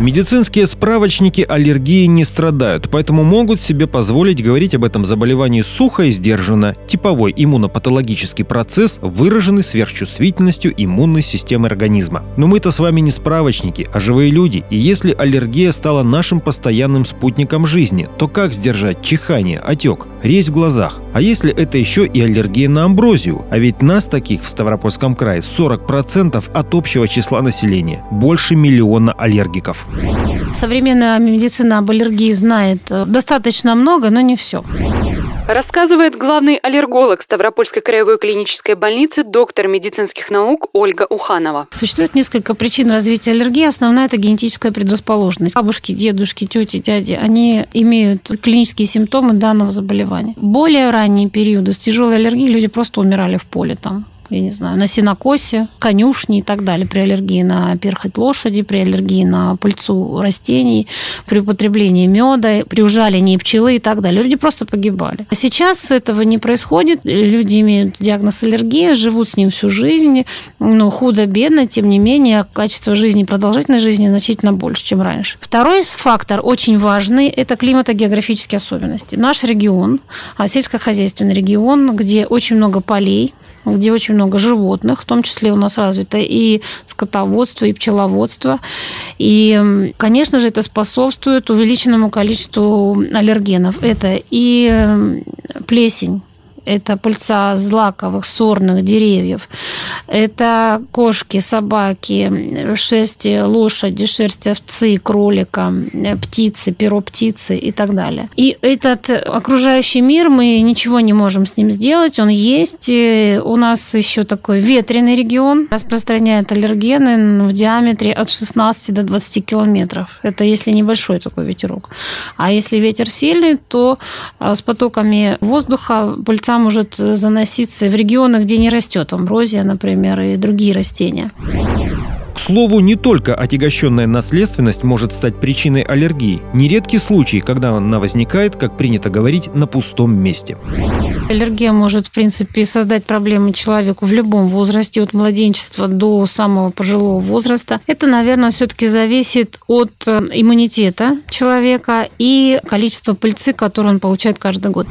Медицинские справочники аллергии не страдают, поэтому могут себе позволить говорить об этом заболевании сухо и сдержанно. Типовой иммунопатологический процесс, выраженный сверхчувствительностью иммунной системы организма. Но мы-то с вами не справочники, а живые люди. И если аллергия стала нашим постоянным спутником жизни, то как сдержать чихание, отек, резь в глазах? А если это еще и аллергия на амброзию? А ведь нас таких в Ставропольском крае 40% от общего числа населения. Больше миллиона аллергиков. Современная медицина об аллергии знает э, достаточно много, но не все. Рассказывает главный аллерголог Ставропольской краевой клинической больницы, доктор медицинских наук Ольга Уханова. Существует несколько причин развития аллергии. Основная – это генетическая предрасположенность. Бабушки, дедушки, тети, дяди, они имеют клинические симптомы данного заболевания. Более ранние периоды с тяжелой аллергией люди просто умирали в поле там я не знаю, на синокосе, конюшни и так далее, при аллергии на перхоть лошади, при аллергии на пыльцу растений, при употреблении меда, при ужалении пчелы и так далее. Люди просто погибали. А сейчас этого не происходит. Люди имеют диагноз аллергии, живут с ним всю жизнь, ну, худо-бедно, тем не менее, качество жизни, продолжительность жизни значительно больше, чем раньше. Второй фактор очень важный – это климатогеографические особенности. Наш регион, сельскохозяйственный регион, где очень много полей, где очень много животных, в том числе у нас развито и скотоводство, и пчеловодство. И, конечно же, это способствует увеличенному количеству аллергенов. Это и плесень, это пыльца злаковых сорных деревьев, это кошки, собаки, шерсть лошади, шерсть овцы, кролика, птицы, перо птицы и так далее. И этот окружающий мир, мы ничего не можем с ним сделать, он есть. У нас еще такой ветреный регион, распространяет аллергены в диаметре от 16 до 20 километров. Это если небольшой такой ветерок. А если ветер сильный, то а, с потоками воздуха пыльца может заноситься в регионы, где не растет амброзия, например, и другие растения. К слову, не только отягощенная наследственность может стать причиной аллергии. Нередки случаи, когда она возникает, как принято говорить, на пустом месте. Аллергия может, в принципе, создать проблемы человеку в любом возрасте, от младенчества до самого пожилого возраста. Это, наверное, все-таки зависит от э, иммунитета человека и количества пыльцы, которую он получает каждый год.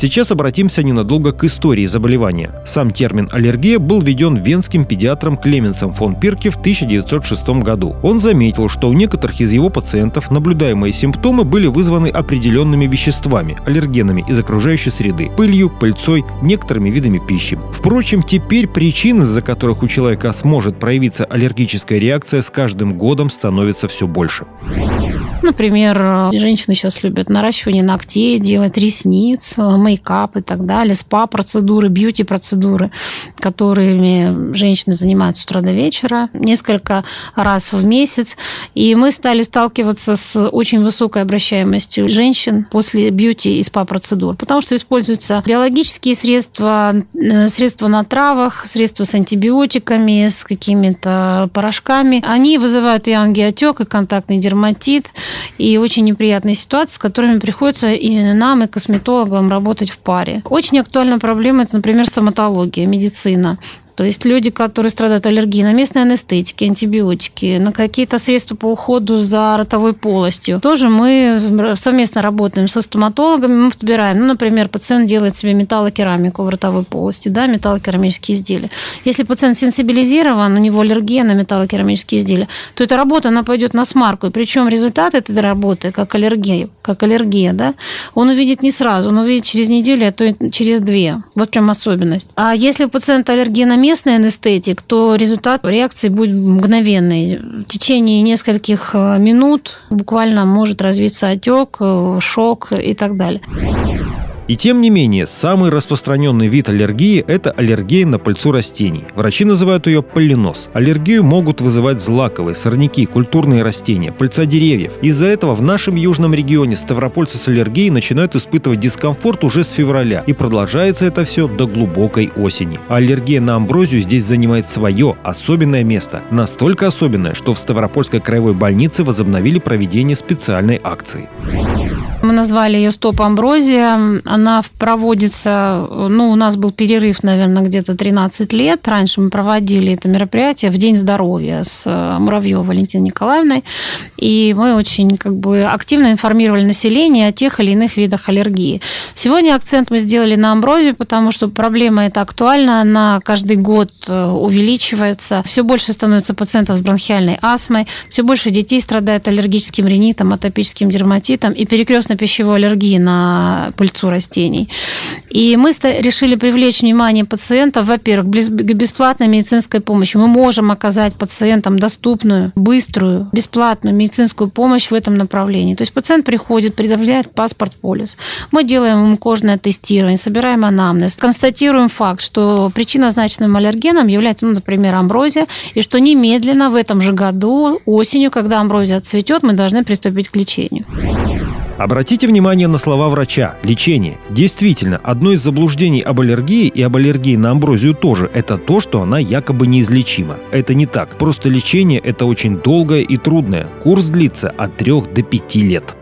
Сейчас обратимся ненадолго к истории заболевания. Сам термин «аллергия» был введен венским педиатром Клеменсом фон Пирке в 1906 году. Он заметил, что у некоторых из его пациентов наблюдаемые симптомы были вызваны определенными веществами, аллергенами из окружающей среды, пылью, пыльцой, некоторыми видами пищи. Впрочем, теперь причин, из-за которых у человека сможет проявиться аллергическая реакция, с каждым годом становится все больше. Например, женщины сейчас любят наращивание ногтей, делать ресниц, мейкап и так далее, спа-процедуры, бьюти-процедуры, которыми женщины занимаются с утра до вечера, несколько раз в месяц. И мы стали сталкиваться с очень высокой обращаемостью женщин после бьюти и спа-процедур, потому что используются биологические средства, э, средства на травах, средства с антибиотиками, с какими-то порошками. Они вызывают и ангиотек, и контактный дерматит, и очень неприятные ситуации, с которыми приходится и нам, и косметологам работать в паре. Очень актуальна проблема, это, например, стоматология, медицина. То есть люди, которые страдают аллергией на местные анестетики, антибиотики, на какие-то средства по уходу за ротовой полостью. Тоже мы совместно работаем со стоматологами, мы подбираем, ну, например, пациент делает себе металлокерамику в ротовой полости, да, металлокерамические изделия. Если пациент сенсибилизирован, у него аллергия на металлокерамические изделия, то эта работа, она пойдет на смарку. И причем результат этой работы, как аллергия, как аллергия, да, он увидит не сразу, он увидит через неделю, а то и через две. Вот в чем особенность. А если у пациента аллергия на местный анестетик, то результат реакции будет мгновенный. В течение нескольких э, минут буквально может развиться отек, э, шок и так далее. И тем не менее, самый распространенный вид аллергии – это аллергия на пыльцу растений. Врачи называют ее полинос. Аллергию могут вызывать злаковые, сорняки, культурные растения, пыльца деревьев. Из-за этого в нашем южном регионе ставропольцы с аллергией начинают испытывать дискомфорт уже с февраля. И продолжается это все до глубокой осени. Аллергия на амброзию здесь занимает свое особенное место. Настолько особенное, что в Ставропольской краевой больнице возобновили проведение специальной акции. Мы назвали ее «Стоп Амброзия». Она проводится, ну, у нас был перерыв, наверное, где-то 13 лет. Раньше мы проводили это мероприятие в День здоровья с э, Муравьевой Валентиной Николаевной. И мы очень как бы активно информировали население о тех или иных видах аллергии. Сегодня акцент мы сделали на амброзию, потому что проблема эта актуальна. Она каждый год э, увеличивается. Все больше становится пациентов с бронхиальной астмой. Все больше детей страдает аллергическим ринитом, атопическим дерматитом и перекрестно-пищевой аллергией на пыльцу растений. И мы решили привлечь внимание пациентов, во-первых, к бесплатной медицинской помощи. Мы можем оказать пациентам доступную, быструю, бесплатную медицинскую помощь в этом направлении. То есть пациент приходит, предъявляет паспорт полис. Мы делаем ему кожное тестирование, собираем анамнез, констатируем факт, что причинозначным аллергеном является, ну, например, амброзия, и что немедленно в этом же году, осенью, когда амброзия цветет, мы должны приступить к лечению. Обратите внимание на слова врача. Лечение. Действительно, одно из заблуждений об аллергии и об аллергии на амброзию тоже – это то, что она якобы неизлечима. Это не так. Просто лечение – это очень долгое и трудное. Курс длится от 3 до 5 лет.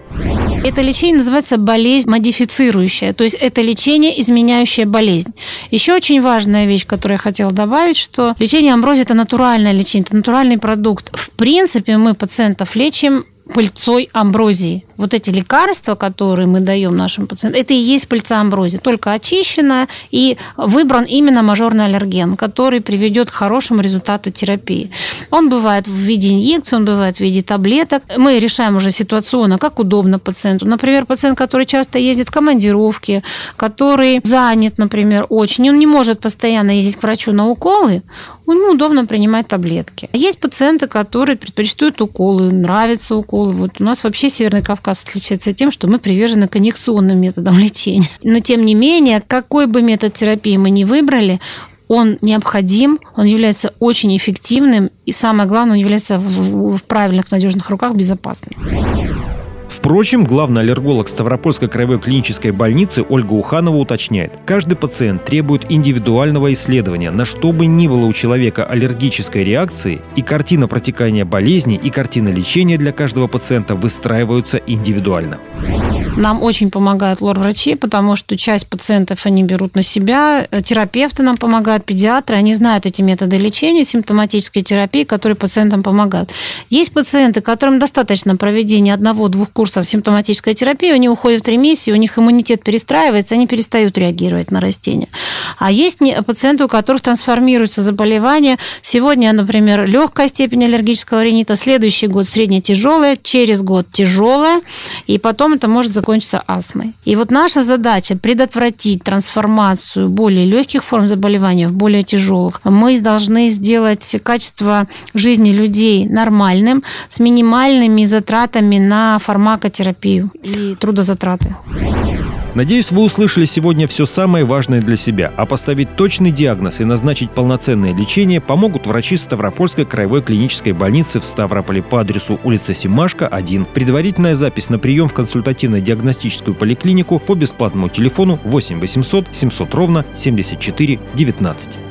Это лечение называется болезнь модифицирующая, то есть это лечение, изменяющее болезнь. Еще очень важная вещь, которую я хотела добавить, что лечение амброзии – это натуральное лечение, это натуральный продукт. В принципе, мы пациентов лечим пыльцой амброзии. Вот эти лекарства, которые мы даем нашим пациентам, это и есть пыльца амброзии, только очищенная и выбран именно мажорный аллерген, который приведет к хорошему результату терапии. Он бывает в виде инъекций, он бывает в виде таблеток. Мы решаем уже ситуационно, как удобно пациенту. Например, пациент, который часто ездит в командировки, который занят, например, очень, он не может постоянно ездить к врачу на уколы, ему удобно принимать таблетки. Есть пациенты, которые предпочитают уколы, нравятся уколы. Вот у нас вообще Северный Кавказ отличается тем, что мы привержены конъекционным методам лечения. Но тем не менее, какой бы метод терапии мы ни выбрали, он необходим, он является очень эффективным, и самое главное, он является в правильных, надежных руках безопасным. Впрочем, главный аллерголог Ставропольской краевой клинической больницы Ольга Уханова уточняет, каждый пациент требует индивидуального исследования, на что бы ни было у человека аллергической реакции, и картина протекания болезни, и картина лечения для каждого пациента выстраиваются индивидуально. Нам очень помогают лор-врачи, потому что часть пациентов они берут на себя. Терапевты нам помогают, педиатры. Они знают эти методы лечения, симптоматической терапии, которые пациентам помогают. Есть пациенты, которым достаточно проведения одного-двух курсов симптоматической терапии, они уходят в ремиссию, у них иммунитет перестраивается, они перестают реагировать на растения. А есть пациенты, у которых трансформируется заболевание. Сегодня, например, легкая степень аллергического ринита, следующий год средне-тяжелая, через год тяжелая, и потом это может закончиться астмой. И вот наша задача предотвратить трансформацию более легких форм заболевания в более тяжелых. Мы должны сделать качество жизни людей нормальным, с минимальными затратами на фармакотерапию и трудозатраты. Надеюсь, вы услышали сегодня все самое важное для себя, а поставить точный диагноз и назначить полноценное лечение помогут врачи Ставропольской краевой клинической больницы в Ставрополе по адресу улица Симашка, 1. Предварительная запись на прием в консультативно-диагностическую поликлинику по бесплатному телефону 8 800 700 ровно 74 19.